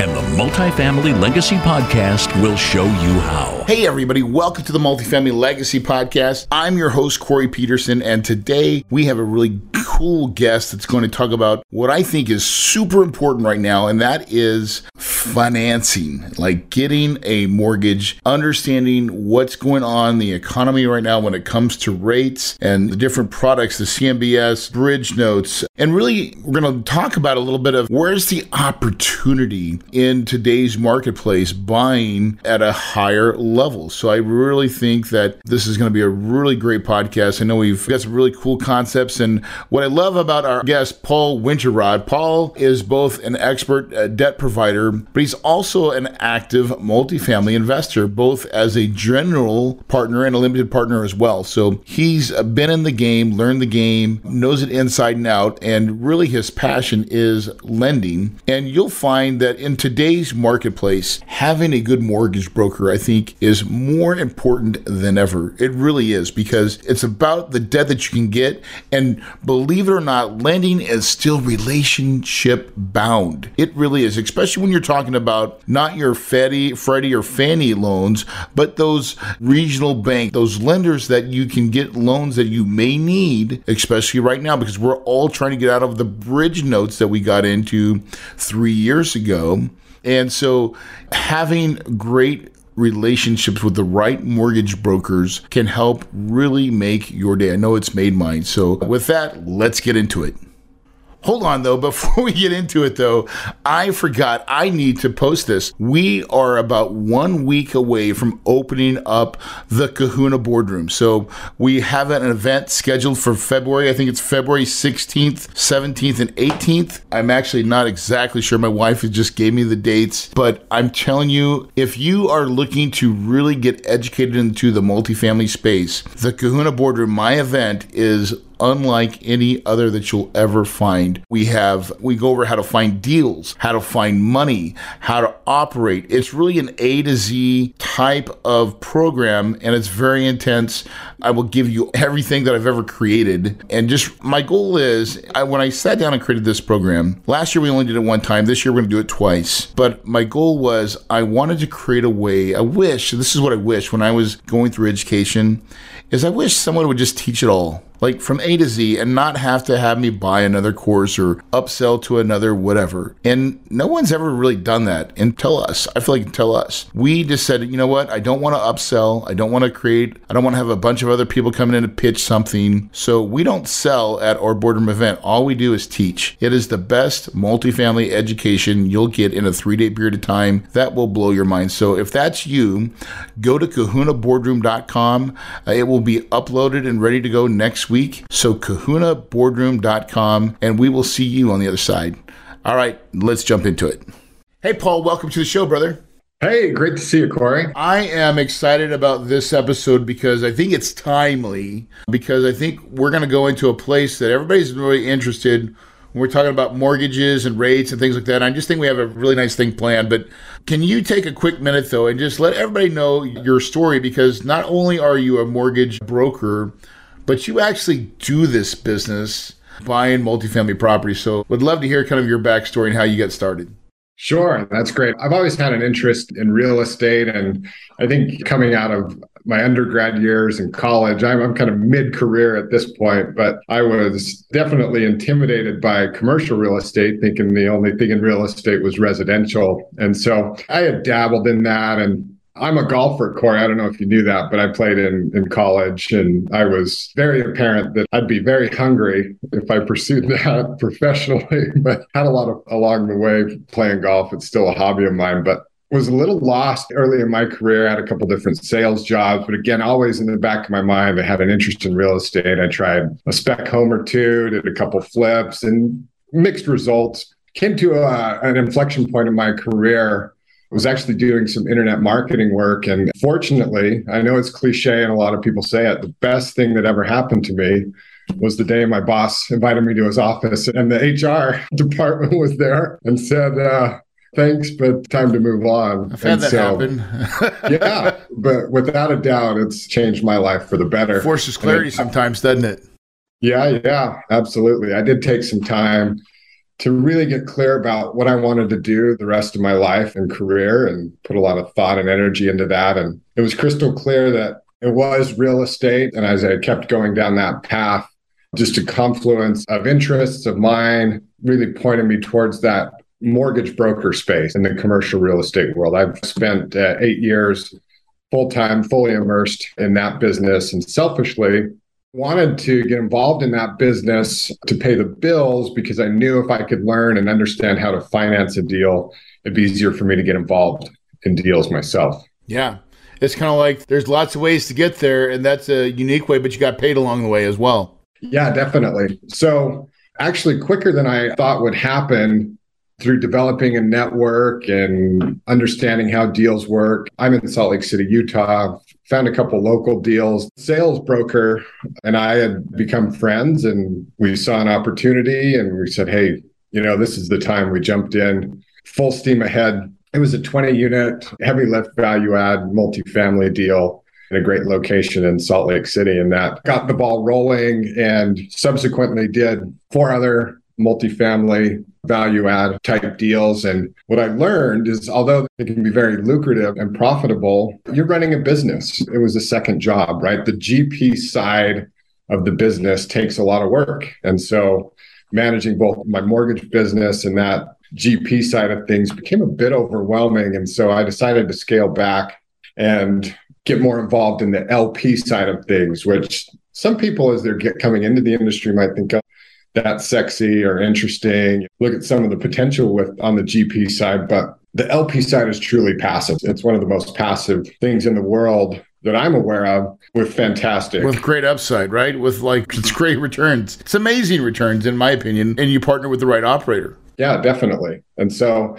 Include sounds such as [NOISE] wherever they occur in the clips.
and the Multifamily Legacy Podcast will show you how. Hey, everybody, welcome to the Multifamily Legacy Podcast. I'm your host, Corey Peterson, and today we have a really cool guest that's going to talk about what I think is super important right now, and that is financing, like getting a mortgage, understanding what's going on the economy right now when it comes to rates and the different products, the CMBS, bridge notes, and really we're going to talk about a little bit of where's the opportunity in today's marketplace buying at a higher level. So I really think that this is going to be a really great podcast. I know we've got some really cool concepts. And what I love about our guest, Paul Winterrod, Paul is both an expert uh, debt provider, but he's also an active multifamily investor, both as a general partner and a limited partner as well. So he's been in the game, learned the game, knows it inside and out, and really his passion is lending. And you'll find that in today's marketplace, having a good mortgage broker, I think, is more important than ever. It really is because it's about the debt that you can get. And believe it or not, lending is still relationship bound. It really is, especially when you're talking about not your Freddie, Freddie or Fannie loans, but those regional bank, those lenders that you can get loans that you may need, especially right now, because we're all trying to get out of the bridge notes that we got into three years ago. And so having great relationships with the right mortgage brokers can help really make your day. I know it's made mine. So with that, let's get into it. Hold on though, [LAUGHS] before we get into it though, I forgot I need to post this. We are about one week away from opening up the Kahuna boardroom. So we have an event scheduled for February. I think it's February 16th, 17th, and 18th. I'm actually not exactly sure. My wife just gave me the dates, but I'm telling you, if you are looking to really get educated into the multifamily space, the Kahuna boardroom, my event is unlike any other that you'll ever find. We have, we go over how to find deals, how to find money, how to operate. It's really an A to Z type of program and it's very intense. I will give you everything that I've ever created. And just my goal is I, when I sat down and created this program, last year we only did it one time. This year we're going to do it twice. But my goal was I wanted to create a way, I wish, this is what I wish when I was going through education, is I wish someone would just teach it all like from A to Z and not have to have me buy another course or upsell to another whatever. And no one's ever really done that until us. I feel like until us. We just said, you know what? I don't want to upsell. I don't want to create, I don't want to have a bunch of other people coming in to pitch something. So we don't sell at our boardroom event. All we do is teach. It is the best multifamily education you'll get in a three day period of time that will blow your mind. So if that's you, go to kahunaboardroom.com. Uh, it will be uploaded and ready to go next week. So kahunaboardroom.com, and we will see you on the other side. All right, let's jump into it. Hey, Paul, welcome to the show, brother. Hey, great to see you, Corey. I am excited about this episode because I think it's timely, because I think we're going to go into a place that everybody's really interested when we're talking about mortgages and rates and things like that. I just think we have a really nice thing planned. But can you take a quick minute, though, and just let everybody know your story? Because not only are you a mortgage broker, but you actually do this business buying multifamily property. So would love to hear kind of your backstory and how you got started. Sure, that's great. I've always had an interest in real estate. And I think coming out of my undergrad years in college, I'm, I'm kind of mid career at this point, but I was definitely intimidated by commercial real estate, thinking the only thing in real estate was residential. And so I had dabbled in that and I'm a golfer, Corey. I don't know if you knew that, but I played in, in college and I was very apparent that I'd be very hungry if I pursued [LAUGHS] that professionally, [LAUGHS] but had a lot of along the way playing golf. It's still a hobby of mine, but was a little lost early in my career. I had a couple different sales jobs, but again, always in the back of my mind, I had an interest in real estate. I tried a spec home or two, did a couple flips and mixed results. Came to a, an inflection point in my career was actually doing some internet marketing work. And fortunately, I know it's cliche and a lot of people say it, the best thing that ever happened to me was the day my boss invited me to his office and the HR [LAUGHS] department was there and said, uh, thanks, but time to move on. I've had and that so, happen. [LAUGHS] yeah, but without a doubt, it's changed my life for the better. Forces clarity it, sometimes, doesn't it? Yeah, yeah, absolutely. I did take some time to really get clear about what I wanted to do the rest of my life and career and put a lot of thought and energy into that. And it was crystal clear that it was real estate. And as I kept going down that path, just a confluence of interests of mine really pointed me towards that mortgage broker space in the commercial real estate world. I've spent uh, eight years full time, fully immersed in that business. And selfishly, wanted to get involved in that business to pay the bills because I knew if I could learn and understand how to finance a deal, it'd be easier for me to get involved in deals myself. Yeah. It's kind of like there's lots of ways to get there, and that's a unique way, but you got paid along the way as well. Yeah, definitely. So, actually, quicker than I thought would happen through developing a network and understanding how deals work. I'm in Salt Lake City, Utah, found a couple local deals. Sales broker and I had become friends and we saw an opportunity and we said, hey, you know, this is the time we jumped in full steam ahead. It was a 20 unit heavy lift value add multifamily deal in a great location in Salt Lake City. And that got the ball rolling and subsequently did four other multifamily value add type deals. And what I learned is although it can be very lucrative and profitable, you're running a business. It was a second job, right? The GP side of the business takes a lot of work. And so managing both my mortgage business and that GP side of things became a bit overwhelming. And so I decided to scale back and get more involved in the LP side of things, which some people, as they're get, coming into the industry, might think, oh, that sexy or interesting. Look at some of the potential with on the GP side, but the LP side is truly passive. It's one of the most passive things in the world that I'm aware of with fantastic. With great upside, right? With like, [LAUGHS] it's great returns. It's amazing returns, in my opinion. And you partner with the right operator. Yeah, definitely. And so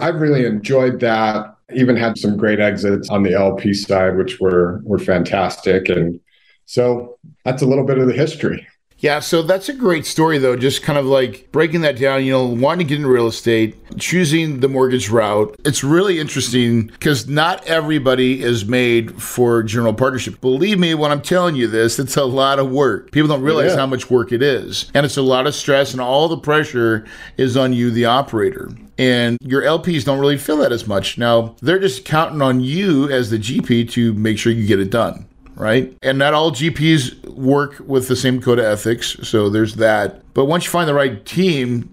I've really enjoyed that. Even had some great exits on the LP side, which were were fantastic. And so that's a little bit of the history. Yeah, so that's a great story, though. Just kind of like breaking that down, you know, wanting to get into real estate, choosing the mortgage route. It's really interesting because not everybody is made for general partnership. Believe me when I'm telling you this, it's a lot of work. People don't realize yeah. how much work it is. And it's a lot of stress, and all the pressure is on you, the operator and your LPs don't really feel that as much. Now, they're just counting on you as the GP to make sure you get it done right? And not all GPs work with the same code of ethics, so there's that. But once you find the right team,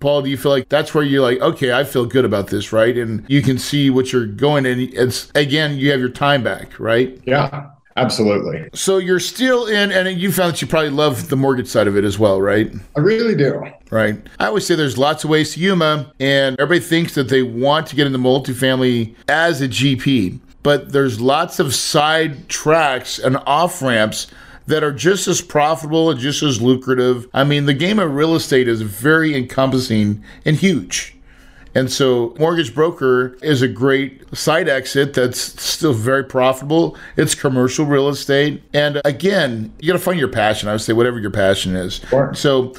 Paul, do you feel like that's where you're like, okay, I feel good about this, right? And you can see what you're going and it's again, you have your time back, right? Yeah. Absolutely. So you're still in, and you found that you probably love the mortgage side of it as well, right? I really do. Right. I always say there's lots of ways to Yuma, and everybody thinks that they want to get into multifamily as a GP but there's lots of side tracks and off ramps that are just as profitable and just as lucrative. I mean, the game of real estate is very encompassing and huge. And so, mortgage broker is a great side exit that's still very profitable. It's commercial real estate. And again, you got to find your passion. I would say, whatever your passion is. Sure. So,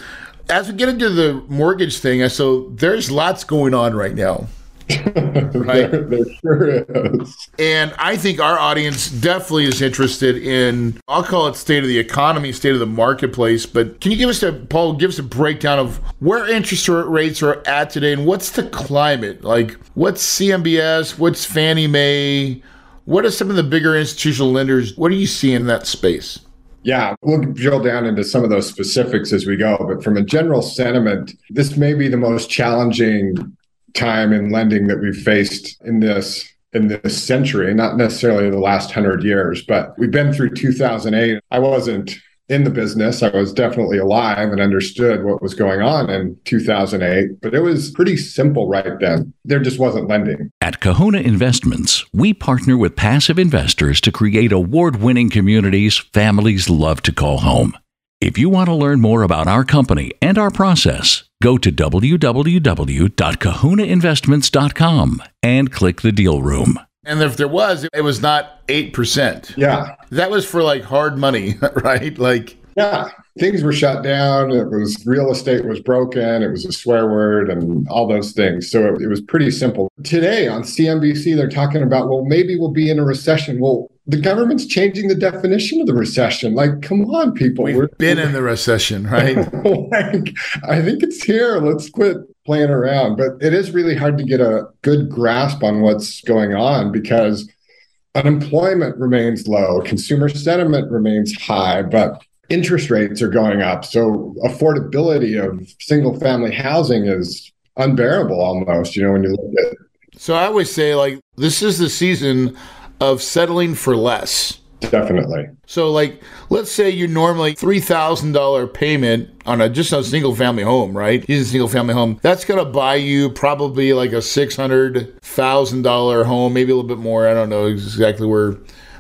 as we get into the mortgage thing, so there's lots going on right now. [LAUGHS] right? There, there, sure is. And I think our audience definitely is interested in, I'll call it state of the economy, state of the marketplace. But can you give us a, Paul, give us a breakdown of where interest rates are at today and what's the climate? Like, what's CMBS? What's Fannie Mae? What are some of the bigger institutional lenders? What are you seeing in that space? Yeah, we'll drill down into some of those specifics as we go. But from a general sentiment, this may be the most challenging time in lending that we've faced in this in this century, not necessarily the last hundred years, but we've been through 2008. I wasn't in the business. I was definitely alive and understood what was going on in 2008, but it was pretty simple right then. There just wasn't lending. At Kahuna Investments, we partner with passive investors to create award winning communities families love to call home. If you want to learn more about our company and our process, go to www.kahunainvestments.com and click the deal room. And if there was, it was not 8%. Yeah. That was for like hard money, [LAUGHS] right? Like, yeah, things were shut down. It was real estate was broken. It was a swear word and all those things. So it, it was pretty simple. Today on CNBC, they're talking about, well, maybe we'll be in a recession. Well, the government's changing the definition of the recession. Like, come on, people. We've we're, been in the recession, right? [LAUGHS] like, I think it's here. Let's quit playing around. But it is really hard to get a good grasp on what's going on because unemployment remains low, consumer sentiment remains high, but interest rates are going up. So affordability of single family housing is unbearable almost, you know, when you look at it. So I always say, like, this is the season of settling for less. Definitely. So, like, let's say you normally three thousand dollar payment on a just a single family home, right? Use a single family home. That's gonna buy you probably like a six hundred thousand dollar home, maybe a little bit more. I don't know exactly where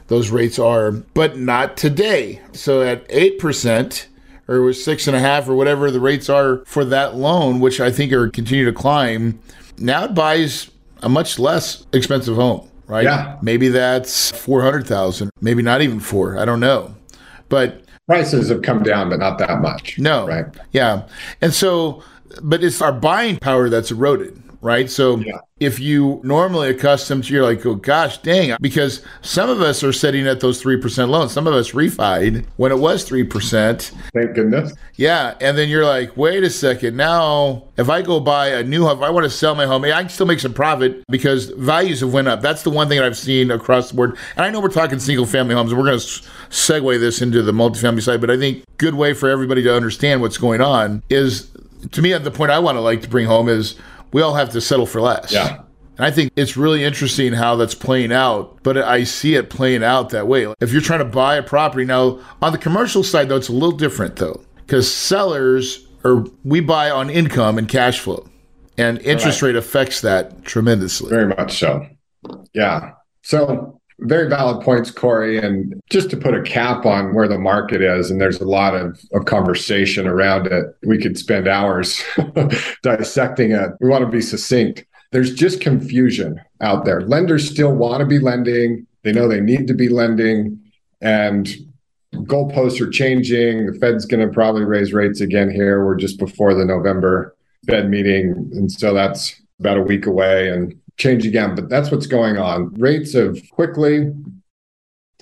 those rates are, but not today. So at 8%, or with six and a half or whatever the rates are for that loan, which I think are continue to climb, now it buys a much less expensive home, right? Yeah. Maybe that's 400,000, maybe not even four. I don't know. But prices have come down, but not that much. No. Right. Yeah. And so, but it's our buying power that's eroded right? So yeah. if you normally accustomed to, you're like, oh gosh, dang, because some of us are sitting at those three percent loans. Some of us refied when it was three percent. Thank goodness. Yeah, and then you're like, wait a second, now if I go buy a new home, if I want to sell my home, I can still make some profit because values have went up. That's the one thing that I've seen across the board. And I know we're talking single family homes, and we're going to segue this into the multifamily side, but I think good way for everybody to understand what's going on is to me the point I want to like to bring home is we all have to settle for less. Yeah. And I think it's really interesting how that's playing out, but I see it playing out that way. If you're trying to buy a property now, on the commercial side, though, it's a little different, though, because sellers or we buy on income and cash flow, and interest right. rate affects that tremendously. Very much so. Yeah. So very valid points, Corey. And just to put a cap on where the market is, and there's a lot of, of conversation around it, we could spend hours [LAUGHS] dissecting it. We want to be succinct. There's just confusion out there. Lenders still want to be lending, they know they need to be lending, and goalposts are changing. The Fed's going to probably raise rates again here. We're just before the November Fed meeting. And so that's about a week away. And change again, but that's what's going on. Rates have quickly,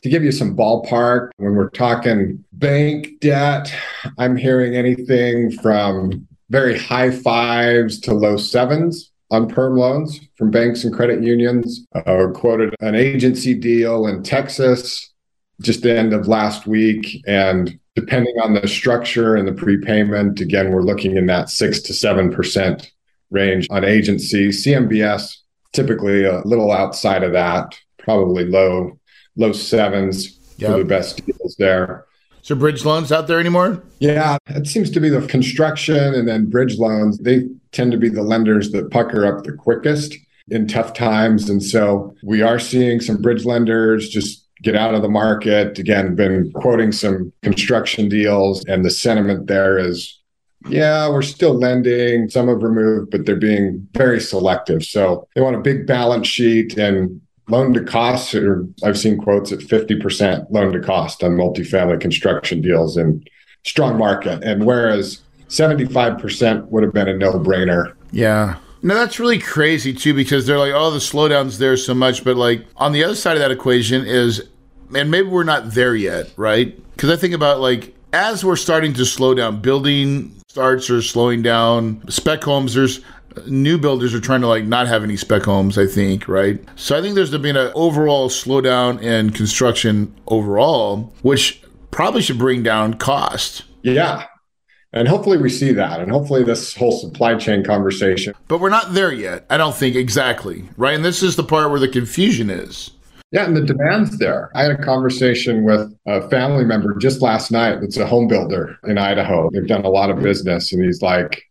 to give you some ballpark, when we're talking bank debt, I'm hearing anything from very high fives to low sevens on perm loans from banks and credit unions. Uh, quoted an agency deal in Texas just the end of last week. And depending on the structure and the prepayment, again, we're looking in that six to 7% range on agency. CMBS typically a little outside of that, probably low low sevens yep. for the best deals there. So bridge loans out there anymore? Yeah, it seems to be the construction and then bridge loans. They tend to be the lenders that pucker up the quickest in tough times. And so we are seeing some bridge lenders just get out of the market. Again, been quoting some construction deals, and the sentiment there is yeah, we're still lending. Some have removed, but they're being very selective. So they want a big balance sheet and loan to cost. Or I've seen quotes at 50% loan to cost on multifamily construction deals in strong market. And whereas 75% would have been a no brainer. Yeah. No, that's really crazy too, because they're like, oh, the slowdown's there so much. But like on the other side of that equation is, and maybe we're not there yet, right? Because I think about like, as we're starting to slow down, building starts are slowing down. Spec homes, there's new builders are trying to like not have any spec homes, I think, right? So I think there's been an overall slowdown in construction overall, which probably should bring down cost. Yeah. And hopefully we see that. And hopefully this whole supply chain conversation. But we're not there yet. I don't think exactly. Right. And this is the part where the confusion is. Yeah, and the demand's there. I had a conversation with a family member just last night It's a home builder in Idaho. They've done a lot of business, and he's like,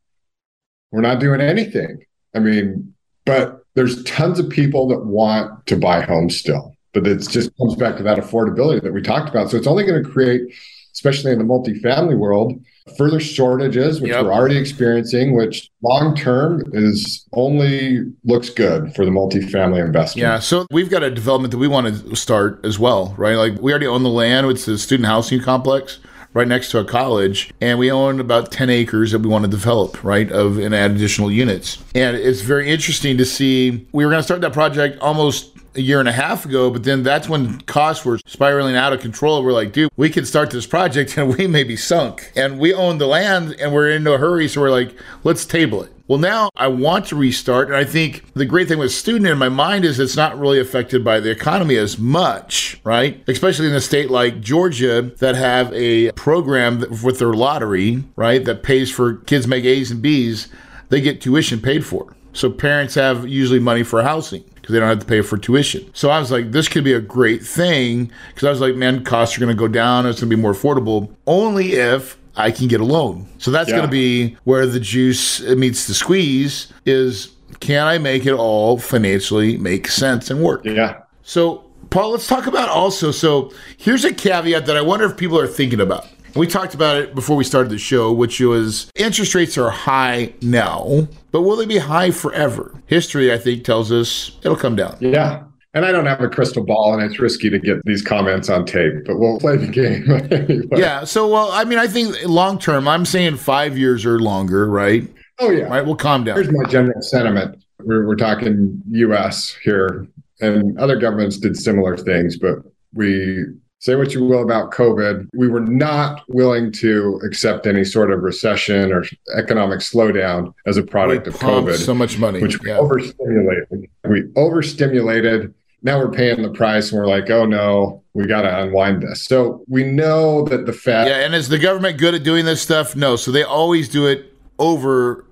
We're not doing anything. I mean, but there's tons of people that want to buy homes still. But it just comes back to that affordability that we talked about. So it's only going to create especially in the multifamily world, further shortages, which yep. we're already experiencing, which long term is only looks good for the multifamily investment. Yeah. So we've got a development that we want to start as well, right? Like we already own the land. It's the student housing complex right next to a college, and we own about 10 acres that we want to develop, right, of and add additional units. And it's very interesting to see. We were going to start that project almost a year and a half ago, but then that's when costs were spiraling out of control. We're like, dude, we can start this project [LAUGHS] and we may be sunk. And we own the land and we're in a hurry. So we're like, let's table it. Well, now I want to restart. And I think the great thing with student in my mind is it's not really affected by the economy as much, right? Especially in a state like Georgia that have a program with their lottery, right, that pays for kids make A's and B's, they get tuition paid for. So parents have usually money for housing because they don't have to pay for tuition. So I was like, this could be a great thing because I was like, man, costs are going to go down. It's going to be more affordable only if I can get a loan. So that's yeah. going to be where the juice meets the squeeze is can I make it all financially make sense and work? Yeah. So Paul, let's talk about also. So here's a caveat that I wonder if people are thinking about. We talked about it before we started the show, which was interest rates are high now, but will they be high forever? History, I think, tells us it'll come down. Yeah. And I don't have a crystal ball, and it's risky to get these comments on tape, but we'll play the game. [LAUGHS] anyway. Yeah. So, well, I mean, I think long term, I'm saying five years or longer, right? Oh, yeah. Right. We'll calm down. Here's my general sentiment. We're, we're talking US here, and other governments did similar things, but we say what you will about COVID, we were not willing to accept any sort of recession or economic slowdown as a product we of COVID. So much money, which we yeah. overstimulated. We overstimulated. Now we're paying the price, and we're like, oh no, we got to unwind this. So we know that the Fed. Yeah, and is the government good at doing this stuff? No. So they always do it over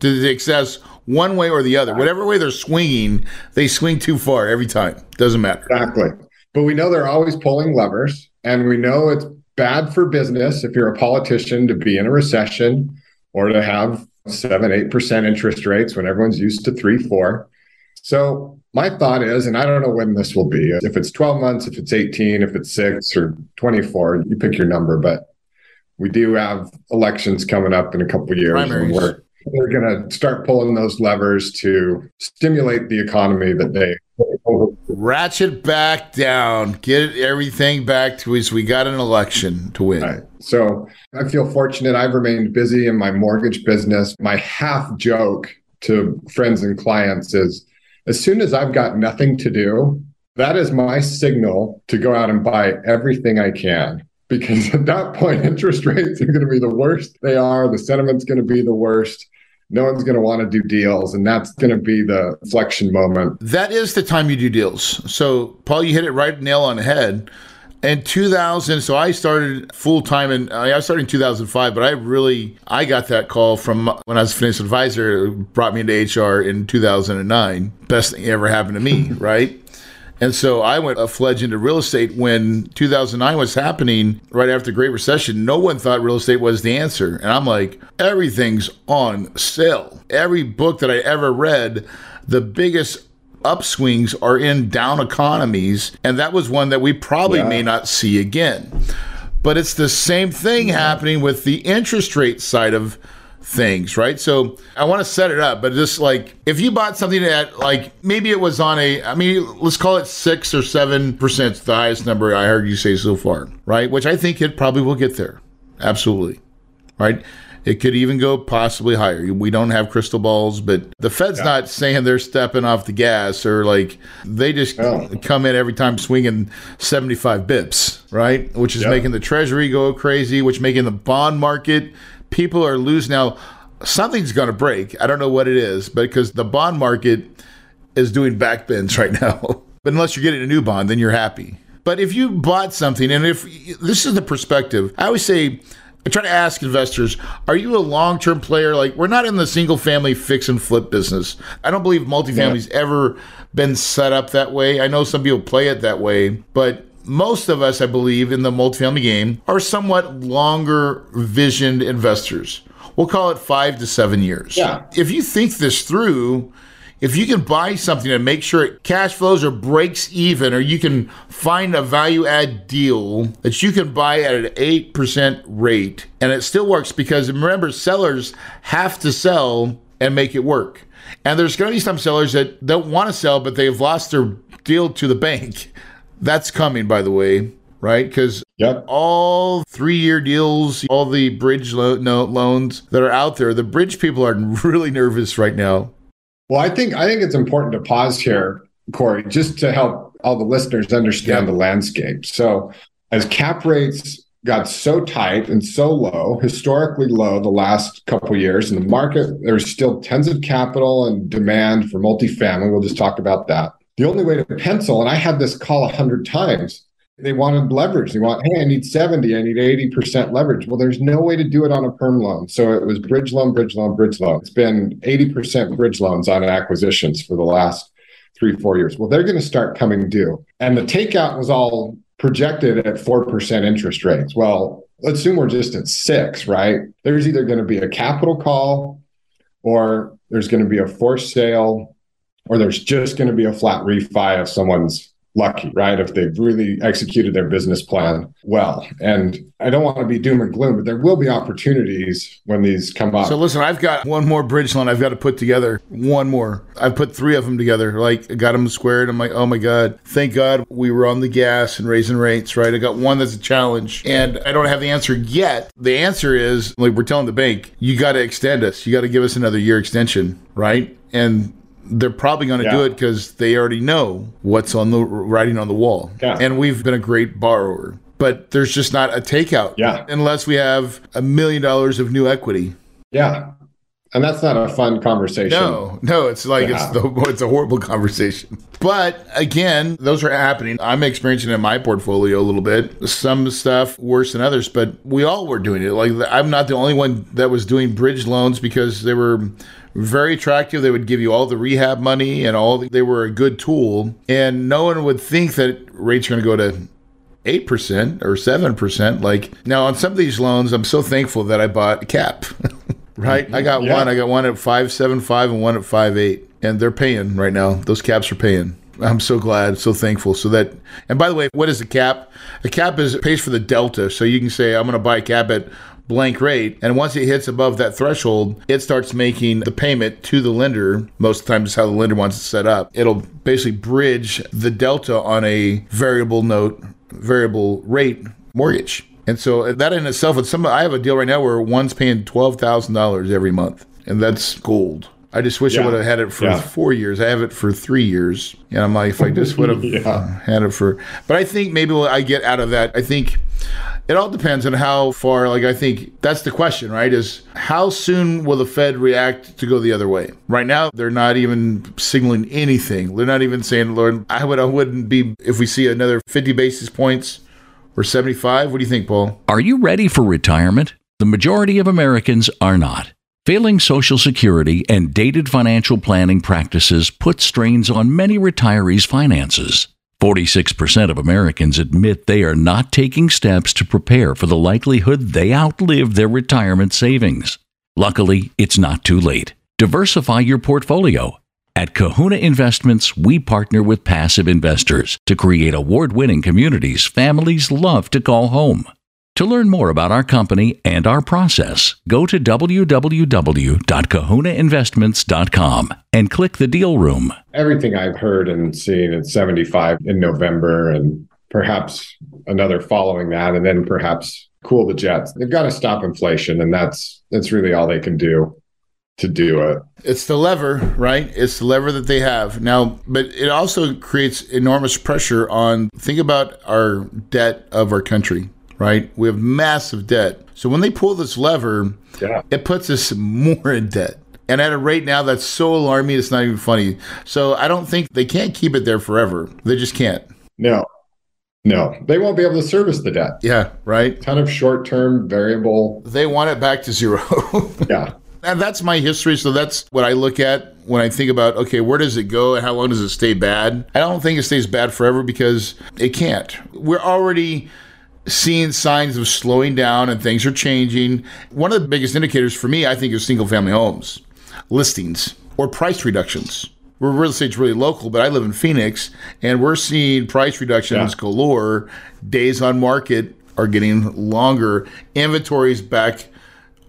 to the excess one way or the other. Whatever way they're swinging, they swing too far every time. Doesn't matter. Exactly. But we know they're always pulling levers, and we know it's bad for business if you're a politician to be in a recession or to have seven, eight percent interest rates when everyone's used to three, four. So my thought is, and I don't know when this will be, if it's 12 months, if it's 18, if it's six or 24, you pick your number, but we do have elections coming up in a couple years. Primaries. We're, we're going to start pulling those levers to stimulate the economy that they ratchet back down, get everything back to us. We got an election to win. Right. So I feel fortunate. I've remained busy in my mortgage business. My half joke to friends and clients is as soon as I've got nothing to do, that is my signal to go out and buy everything I can. Because at that point, [LAUGHS] interest rates are going to be the worst they are. The sentiment's going to be the worst no one's going to want to do deals and that's going to be the flexion moment. That is the time you do deals. So paul you hit it right nail on the head. In 2000 so i started full-time and i started in 2005 but i really i got that call from when i was a financial advisor brought me into hr in 2009 best thing ever happened to me [LAUGHS] right and so I went a fledged into real estate when 2009 was happening right after the Great Recession. No one thought real estate was the answer. And I'm like, everything's on sale. Every book that I ever read, the biggest upswings are in down economies. And that was one that we probably yeah. may not see again. But it's the same thing yeah. happening with the interest rate side of things, right? So I want to set it up, but just like if you bought something at like maybe it was on a, I mean, let's call it six or seven percent, the highest number I heard you say so far, right? Which I think it probably will get there, absolutely, right? It could even go possibly higher. We don't have crystal balls, but the Fed's yeah. not saying they're stepping off the gas or like they just oh. come in every time swinging 75 bips, right? Which is yeah. making the Treasury go crazy, which making the bond market people are losing now. Something's going to break. I don't know what it is, but because the bond market is doing backbends [LAUGHS] right now. but unless you're getting a new bond, then you're happy. But if you bought something, and if this is the perspective, I always say, I try to ask investors, are you a long term player? Like, we're not in the single family fix and flip business. I don't believe multifamily's yeah. ever been set up that way. I know some people play it that way, but most of us, I believe, in the multifamily game are somewhat longer visioned investors. We'll call it five to seven years. Yeah. If you think this through, if you can buy something and make sure it cash flows or breaks even, or you can find a value add deal that you can buy at an 8% rate and it still works because remember, sellers have to sell and make it work. And there's going to be some sellers that don't want to sell, but they've lost their deal to the bank. That's coming, by the way, right? Because Yep. all three year deals, all the bridge lo- no, loans that are out there, the bridge people are [LAUGHS] really nervous right now. Well, I think I think it's important to pause here, Corey, just to help all the listeners understand Yeah. the landscape. So, as cap rates got so tight and so low, historically low the last couple of years in the market, there's still tons of capital and demand for multifamily. We'll just talk about that. The only way to pencil, and I had this call a hundred times. They wanted leverage. They want, hey, I need 70, I need 80% leverage. Well, there's no way to do it on a perm loan. So it was bridge loan, bridge loan, bridge loan. It's been 80% bridge loans on acquisitions for the last three, four years. Well, they're going to start coming due. And the takeout was all projected at 4% interest rates. Well, let's assume we're just at six, right? There's either going to be a capital call or there's going to be a forced sale or there's just going to be a flat refi if someone's lucky, right? If they've really executed their business plan well. And I don't want to be doom and gloom, but there will be opportunities when these come up. So listen, I've got one more bridge loan I've got to put together. One more. I've put three of them together. Like I got them squared. I'm like, oh my god, thank God we were on the gas and raising rates. Right. I got one that's a challenge, and I don't have the answer yet. The answer is like we're telling the bank, you got to extend us. You got to give us another year extension. Right. And they're probably going to Yeah. do it because they already know what's on the writing on the wall. Yeah. And we've been a great borrower. But there's just not a takeout Yeah. unless we have a million dollars of new equity. yeah. And that's not a fun conversation. No, no, it's like it's the [LAUGHS] it's a horrible conversation. But again, those are happening. I'm experiencing it in my portfolio a little bit. Some stuff worse than others, but we all were doing it. Like I'm not the only one that was doing bridge loans because they were very attractive. They would give you all the rehab money and all. The, they were a good tool, and no one would think that rates are going to go to eight percent or seven percent. Like now on some of these loans, I'm so thankful that I bought a cap. [LAUGHS] right, mm-hmm. I got Yeah. one. I got one at five seven five and one at five eight, and they're paying right now. Those caps are paying. I'm so glad, so thankful. So that, and by the way, what is a cap? A cap is pays for the delta. So you can say I'm going to buy a cap at blank rate, and once it hits above that threshold, it starts making the payment to the lender. Most of the time, is how the lender wants it set up. It'll basically bridge the delta on a variable note, variable rate mortgage. And so that in itself, it's some. I have a deal right now where one's paying twelve thousand dollars every month, and that's gold. I just wish I would have had it for Yeah. four years. I have it for three years, and I'm like, if I just would have [LAUGHS] Yeah. Uh, had it for. But I think maybe what I get out of that. I think it all depends on how far. Like I think that's the question, right? Is how soon will the Fed react to go the other way? Right now, they're not even signaling anything. They're not even saying, "Lord, I would, I wouldn't be if we see another 50 basis points or 75." What do you think, Paul? Are you ready for retirement? The majority of Americans are not. Failing Social Security and dated financial planning practices put strains on many retirees' finances. 46% of Americans admit they are not taking steps to prepare for the likelihood they outlive their retirement savings. Luckily, it's not too late. Diversify your portfolio. At Kahuna Investments, we partner with passive investors to create award winning communities families love to call home. To learn more about our company and our process, go to www.kahunainvestments.com and click the deal room. Everything I've heard and seen at 75 in November and perhaps another following that, and then perhaps cool the jets. They've got to stop inflation, and that's that's really all they can do to do it. It's the lever, right? It's the lever that they have. Now, but it also creates enormous pressure on think about our debt of our country, right? We have massive debt. So when they pull this lever, Yeah. it puts us more in debt. And at a rate now that's so alarming, it's not even funny. So I don't think they can't keep it there forever. They just can't. No. No. They won't be able to service the debt. Yeah, right? Ton of short-term variable. They want it back to zero. [LAUGHS] Yeah. And that's my history. So that's what I look at when I think about, okay, where does it go and how long does it stay bad? I don't think it stays bad forever because it can't. We're already seeing signs of slowing down and things are changing. One of the biggest indicators for me, I think, is single family homes listings or price reductions. we're real estate's really local, but I live in Phoenix and we're seeing price reductions yeah. galore. Days on market are getting longer. Inventory's back.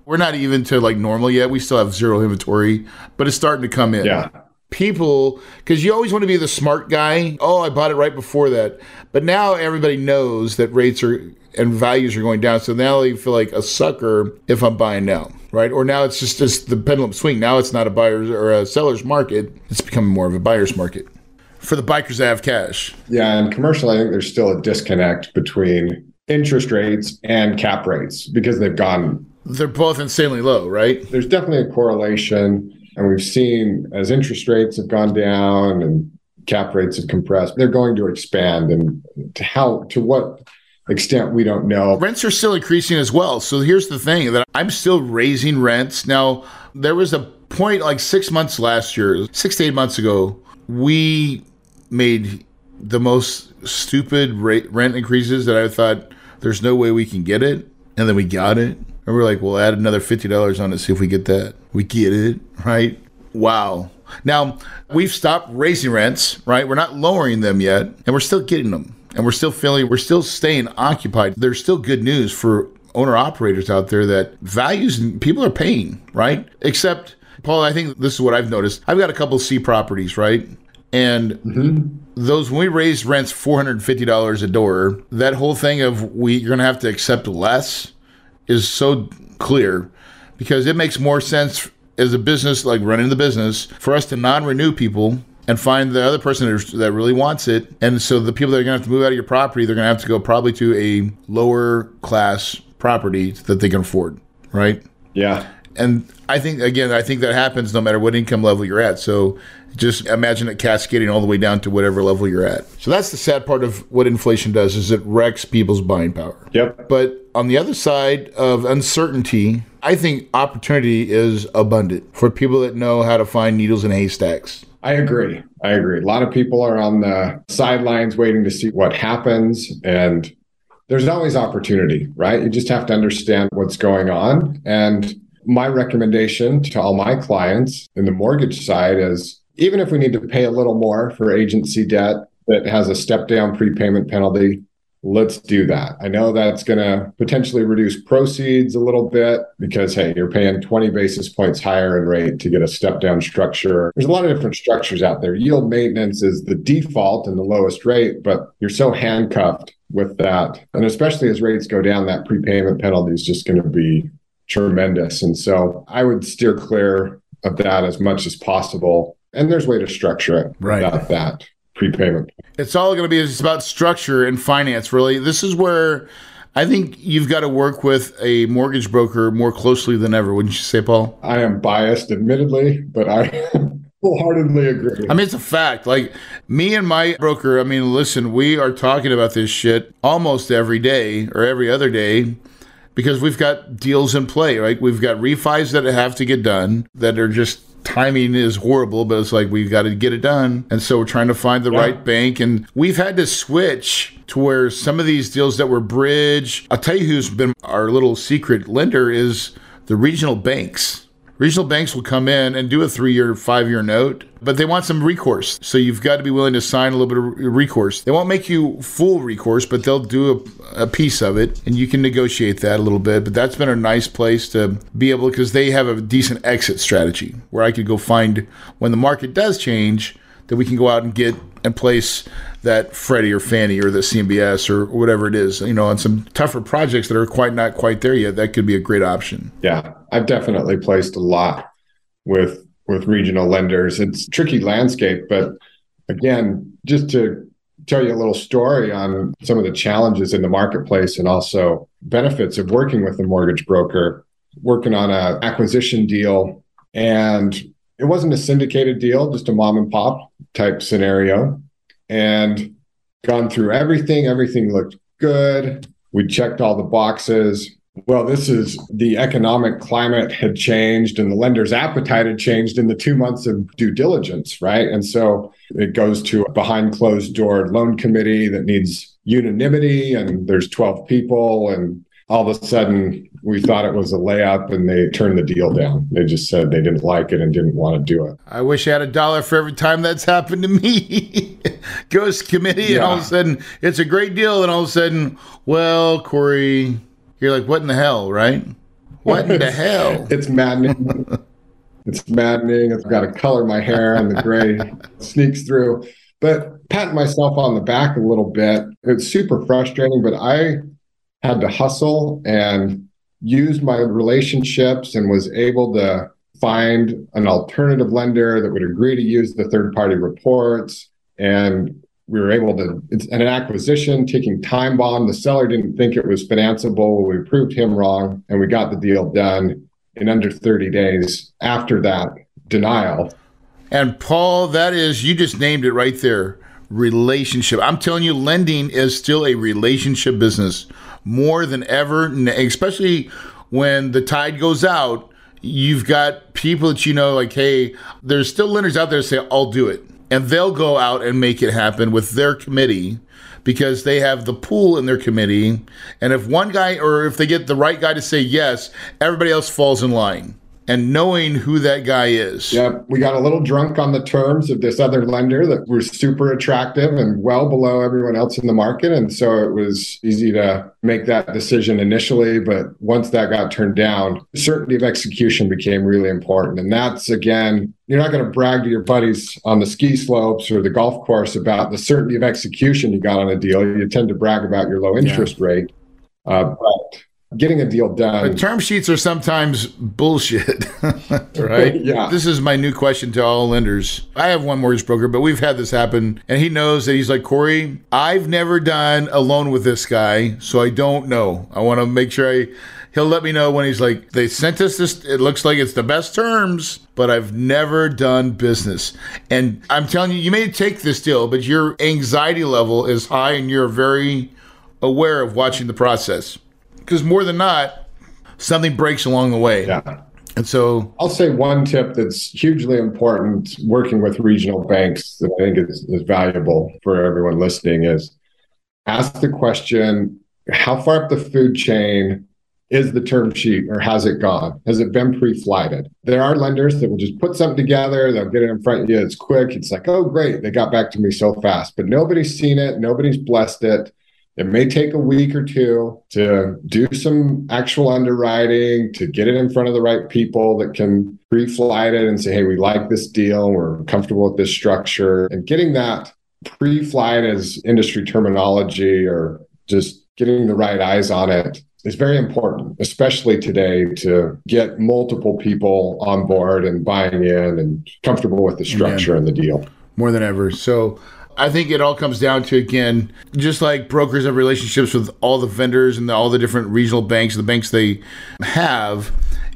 We're not even to like normal yet. We still have zero inventory, but it's starting to come in. Yeah. People, because you always want to be the smart guy. Oh, I bought it right before that. But now everybody knows that rates are and values are going down. So now they feel like a sucker if I'm buying now, right? Or now it's just, just the pendulum swing. Now it's not a buyer's or a seller's market. It's becoming more of a buyer's market for the bikers that have cash. Yeah, and commercial, I think there's still a disconnect between interest rates and cap rates because they've gone. They're both insanely low, right? There's definitely a correlation. And we've seen as interest rates have gone down and cap rates have compressed, they're going to expand. And to how, to what extent we don't know. Rents are still increasing as well. So here's the thing that I'm still raising rents. Now, there was a point like six months last year, six to eight months ago, we made the most stupid rate, rent increases that I thought there's no way we can get it. And then we got it. And we're like, we'll add another $50 on it, see if we get that. We get it, right? Wow. Now, we've stopped raising rents, right? We're not lowering them yet, and we're still getting them and we're still feeling we're still staying occupied. There's still good news for owner operators out there that values and people are paying, right? Except Paul, I think this is what I've noticed. I've got a couple C properties, right? And mm-hmm. those when we raised rents four hundred and fifty dollars a door, that whole thing of we you're gonna have to accept less is so clear because it makes more sense as a business like running the business for us to non-renew people and find the other person that really wants it. And so the people that are going to have to move out of your property, they're going to have to go probably to a lower class property that they can afford, right? Yeah. And I think again, I think that happens no matter what income level you're at. So just imagine it cascading all the way down to whatever level you're at. So that's the sad part of what inflation does is it wrecks people's buying power. Yep. But on the other side of uncertainty, I think opportunity is abundant for people that know how to find needles in haystacks. I agree. I agree. A lot of people are on the sidelines waiting to see what happens. And there's always opportunity, right? You just have to understand what's going on. And my recommendation to all my clients in the mortgage side is even if we need to pay a little more for agency debt that has a step down prepayment penalty, let's do that. I know that's going to potentially reduce proceeds a little bit because, hey, you're paying 20 basis points higher in rate to get a step down structure. There's a lot of different structures out there. Yield maintenance is the default and the lowest rate, but you're so handcuffed with that. And especially as rates go down, that prepayment penalty is just going to be tremendous. And so I would steer clear of that as much as possible. And there's a way to structure it right. about that prepayment. It's all going to be it's about structure and finance, really. This is where I think you've got to work with a mortgage broker more closely than ever, wouldn't you say, Paul? I am biased, admittedly, but I [LAUGHS] wholeheartedly agree. I mean, it's a fact. Like me and my broker, I mean, listen, we are talking about this shit almost every day or every other day because we've got deals in play, right? We've got refis that have to get done that are just timing is horrible, but it's like we've got to get it done. And so we're trying to find the yeah. right bank. And we've had to switch to where some of these deals that were bridge, I'll tell you who's been our little secret lender is the regional banks. Regional banks will come in and do a three year, five year note, but they want some recourse. So you've got to be willing to sign a little bit of recourse. They won't make you full recourse, but they'll do a, a piece of it and you can negotiate that a little bit. But that's been a nice place to be able because they have a decent exit strategy where I could go find when the market does change that we can go out and get and place that Freddie or Fannie or the CMBS or whatever it is, you know, on some tougher projects that are quite not quite there yet, that could be a great option. Yeah, I've definitely placed a lot with with regional lenders. It's tricky landscape, but again, just to tell you a little story on some of the challenges in the marketplace and also benefits of working with a mortgage broker, working on an acquisition deal and it wasn't a syndicated deal, just a mom and pop type scenario and gone through everything. Everything looked good. We checked all the boxes. Well, this is the economic climate had changed and the lender's appetite had changed in the two months of due diligence, right? And so it goes to a behind closed door loan committee that needs unanimity, and there's 12 people, and all of a sudden we thought it was a layup and they turned the deal down. They just said they didn't like it and didn't want to do it. I wish I had a dollar for every time that's happened to me. [LAUGHS] Goes committee yeah. and all of a sudden it's a great deal and all of a sudden, well, Corey, you're like, what in the hell, right? What in the [LAUGHS] hell? It's maddening. it's maddening. I've got to color my hair and the gray [LAUGHS] sneaks through. But pat myself on the back a little bit. It's super frustrating, but I had to hustle and used my relationships and was able to find an alternative lender that would agree to use the third party reports. And we were able to, it's an acquisition taking time bomb. The seller didn't think it was financeable. We proved him wrong and we got the deal done in under 30 days after that denial. And Paul, that is, you just named it right there relationship. I'm telling you, lending is still a relationship business more than ever, especially when the tide goes out. You've got people that you know, like, hey, there's still lenders out there say, I'll do it. And they'll go out and make it happen with their committee because they have the pool in their committee. And if one guy or if they get the right guy to say yes, everybody else falls in line and knowing who that guy is. Yep. We got a little drunk on the terms of this other lender that were super attractive and well below everyone else in the market. And so it was easy to make that decision initially. But once that got turned down, certainty of execution became really important. And that's again, you're not going to brag to your buddies on the ski slopes or the golf course about the certainty of execution you got on a deal. You tend to brag about your low interest yeah. rate. Uh, but getting a deal done. But term sheets are sometimes bullshit, [LAUGHS] right? [LAUGHS] yeah. This is my new question to all lenders. I have one mortgage broker, but we've had this happen, and he knows that he's like, Corey, I've never done a loan with this guy, so I don't know. I want to make sure I. He'll let me know when he's like, they sent us this. It looks like it's the best terms, but I've never done business. And I'm telling you, you may take this deal, but your anxiety level is high and you're very aware of watching the process because more than not, something breaks along the way. Yeah. And so I'll say one tip that's hugely important working with regional banks that I think is, is valuable for everyone listening is ask the question how far up the food chain is the term sheet or has it gone? Has it been pre flighted? There are lenders that will just put something together, they'll get it in front of you. It's quick. It's like, oh, great. They got back to me so fast, but nobody's seen it. Nobody's blessed it. It may take a week or two to do some actual underwriting, to get it in front of the right people that can pre flight it and say, hey, we like this deal, we're comfortable with this structure. And getting that pre flight as industry terminology or just getting the right eyes on it is very important, especially today to get multiple people on board and buying in and comfortable with the structure and the deal. More than ever. So I think it all comes down to again, just like brokers have relationships with all the vendors and the, all the different regional banks, the banks they have.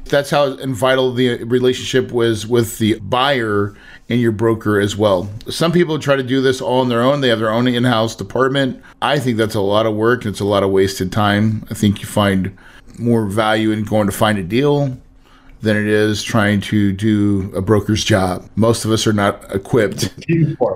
That's how vital the relationship was with the buyer and your broker as well. Some people try to do this all on their own. They have their own in-house department. I think that's a lot of work and it's a lot of wasted time. I think you find more value in going to find a deal than it is trying to do a broker's job. Most of us are not equipped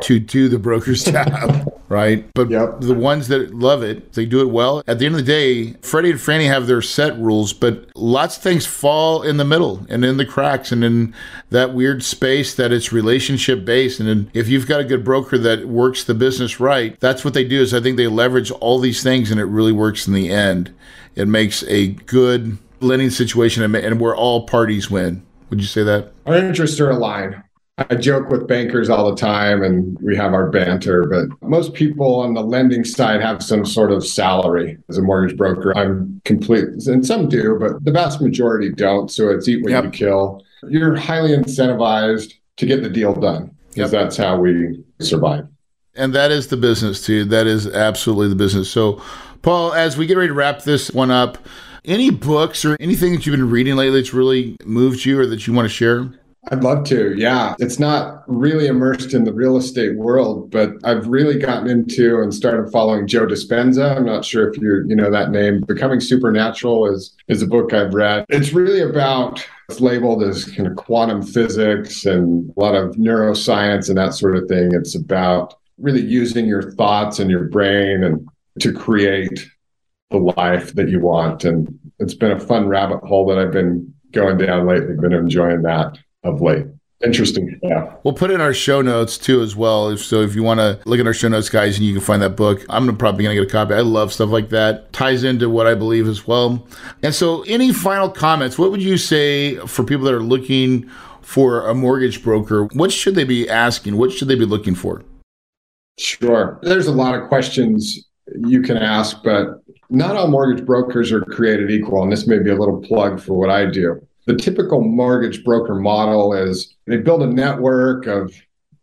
to do the broker's [LAUGHS] job, right? But yep. the ones that love it, they do it well. At the end of the day, Freddie and Fannie have their set rules, but lots of things fall in the middle and in the cracks and in that weird space that it's relationship based. And if you've got a good broker that works the business right, that's what they do is I think they leverage all these things and it really works in the end. It makes a good lending situation and, and where all parties win. Would you say that? Our interests are aligned. I joke with bankers all the time and we have our banter, but most people on the lending side have some sort of salary as a mortgage broker. I'm complete, and some do, but the vast majority don't. So it's eat what yep. you kill. You're highly incentivized to get the deal done because yep. that's how we survive. And that is the business, too. That is absolutely the business. So, Paul, as we get ready to wrap this one up, any books or anything that you've been reading lately that's really moved you or that you want to share? I'd love to. Yeah. It's not really immersed in the real estate world, but I've really gotten into and started following Joe Dispenza. I'm not sure if you you know that name. Becoming Supernatural is is a book I've read. It's really about it's labeled as kind of quantum physics and a lot of neuroscience and that sort of thing. It's about really using your thoughts and your brain and to create the life that you want. And it's been a fun rabbit hole that I've been going down lately. Been enjoying that of late. Interesting. Yeah. We'll put in our show notes too as well. So if you want to look at our show notes, guys, and you can find that book, I'm probably going to get a copy. I love stuff like that. Ties into what I believe as well. And so, any final comments? What would you say for people that are looking for a mortgage broker? What should they be asking? What should they be looking for? Sure. There's a lot of questions you can ask, but not all mortgage brokers are created equal. And this may be a little plug for what I do. The typical mortgage broker model is they build a network of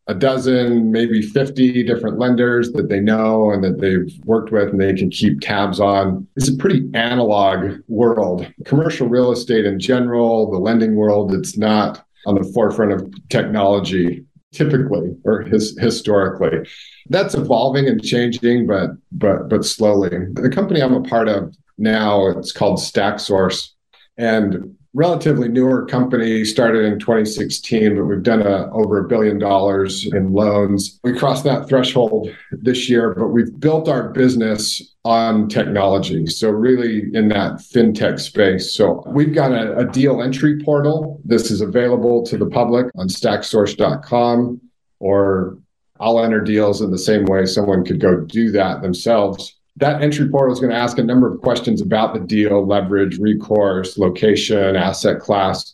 a dozen, maybe 50 different lenders that they know and that they've worked with and they can keep tabs on. It's a pretty analog world. Commercial real estate in general, the lending world, it's not on the forefront of technology typically or his, historically. That's evolving and changing, but but but slowly. The company I'm a part of now, it's called StackSource. And relatively newer company, started in 2016, but we've done a, over a billion dollars in loans. We crossed that threshold this year, but we've built our business on technology. So, really in that fintech space. So, we've got a, a deal entry portal. This is available to the public on stacksource.com, or I'll enter deals in the same way someone could go do that themselves that entry portal is going to ask a number of questions about the deal, leverage, recourse, location, asset class.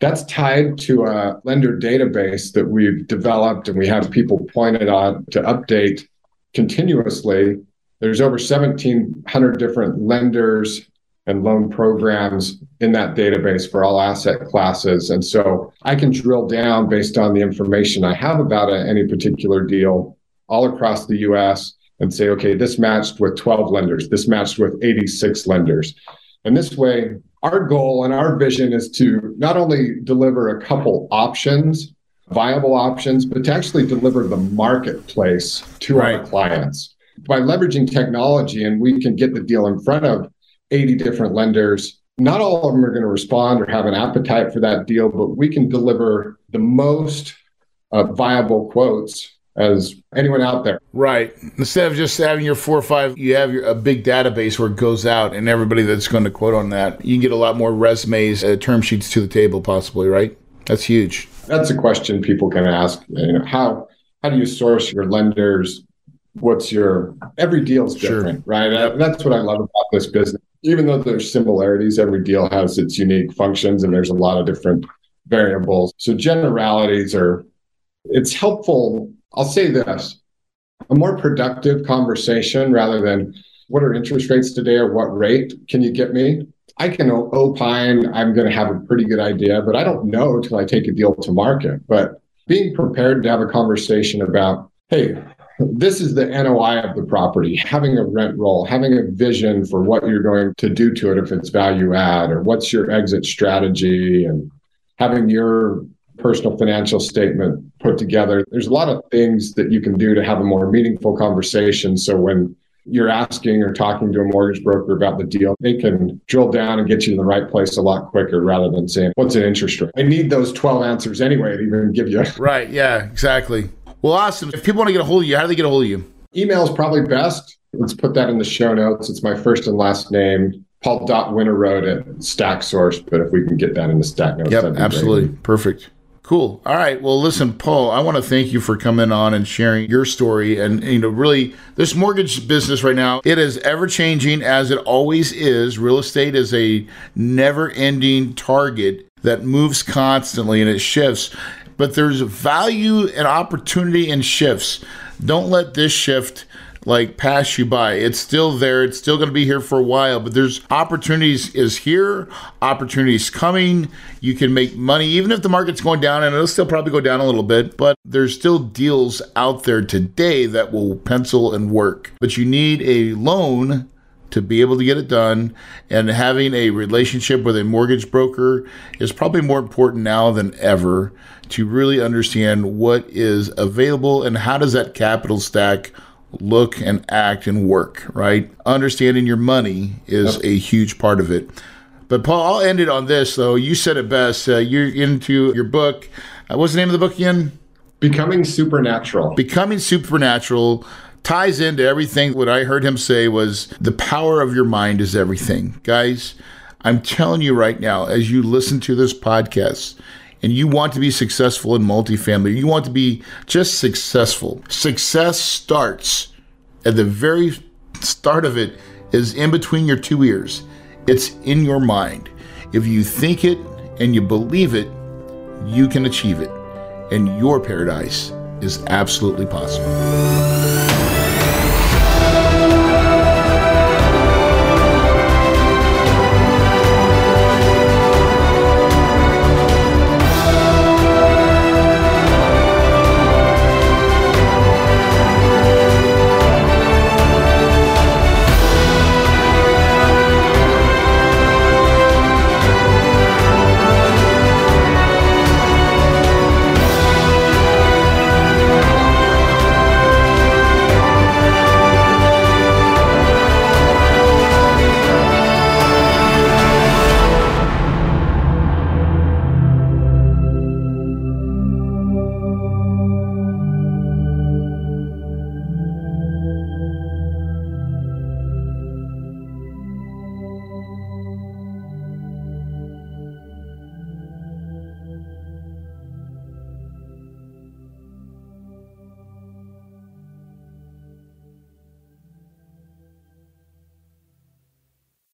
That's tied to a lender database that we've developed and we have people pointed on to update continuously. There's over 1,700 different lenders and loan programs in that database for all asset classes. And so I can drill down based on the information I have about any particular deal all across the US and say, okay, this matched with 12 lenders, this matched with 86 lenders. And this way, our goal and our vision is to not only deliver a couple options, viable options, but to actually deliver the marketplace to right. our clients. By leveraging technology, and we can get the deal in front of 80 different lenders. Not all of them are going to respond or have an appetite for that deal, but we can deliver the most uh, viable quotes as anyone out there. Right. Instead of just having your four or five, you have your, a big database where it goes out and everybody that's going to quote on that. You can get a lot more resumes, uh, term sheets to the table, possibly, right? That's huge. That's a question people can ask. You know, how how do you source your lenders? What's your every deal is different, sure. right? And that's what I love about this business. Even though there's similarities, every deal has its unique functions, and there's a lot of different variables. So generalities are it's helpful I'll say this a more productive conversation rather than what are interest rates today or what rate can you get me? I can opine, I'm going to have a pretty good idea, but I don't know until I take a deal to market. But being prepared to have a conversation about, hey, this is the NOI of the property, having a rent roll, having a vision for what you're going to do to it if it's value add, or what's your exit strategy, and having your personal financial statement put together. There's a lot of things that you can do to have a more meaningful conversation. So when you're asking or talking to a mortgage broker about the deal, they can drill down and get you in the right place a lot quicker rather than saying, what's an interest rate? I need those 12 answers anyway to even give you. [LAUGHS] Right. Yeah, exactly. Well, awesome. If people want to get a hold of you, how do they get a hold of you? Email is probably best. Let's put that in the show notes. It's my first and last name, Paul Dot Road at StackSource. But if we can get that in the stack notes, yep, absolutely. Great. Perfect. Cool. All right. Well, listen, Paul, I want to thank you for coming on and sharing your story. And, you know, really, this mortgage business right now, it is ever changing as it always is. Real estate is a never ending target that moves constantly and it shifts. But there's value and opportunity in shifts. Don't let this shift like pass you by. It's still there. It's still going to be here for a while, but there's opportunities is here, opportunities coming. You can make money even if the market's going down and it'll still probably go down a little bit, but there's still deals out there today that will pencil and work. But you need a loan to be able to get it done and having a relationship with a mortgage broker is probably more important now than ever to really understand what is available and how does that capital stack look and act and work, right? Understanding your money is a huge part of it. But Paul, I'll end it on this though. You said it best. Uh, you're into your book. Uh, what's the name of the book again? Becoming Supernatural. Becoming Supernatural ties into everything. What I heard him say was the power of your mind is everything. Guys, I'm telling you right now, as you listen to this podcast, and you want to be successful in multifamily, you want to be just successful. Success starts at the very start of it is in between your two ears. It's in your mind. If you think it and you believe it, you can achieve it. And your paradise is absolutely possible.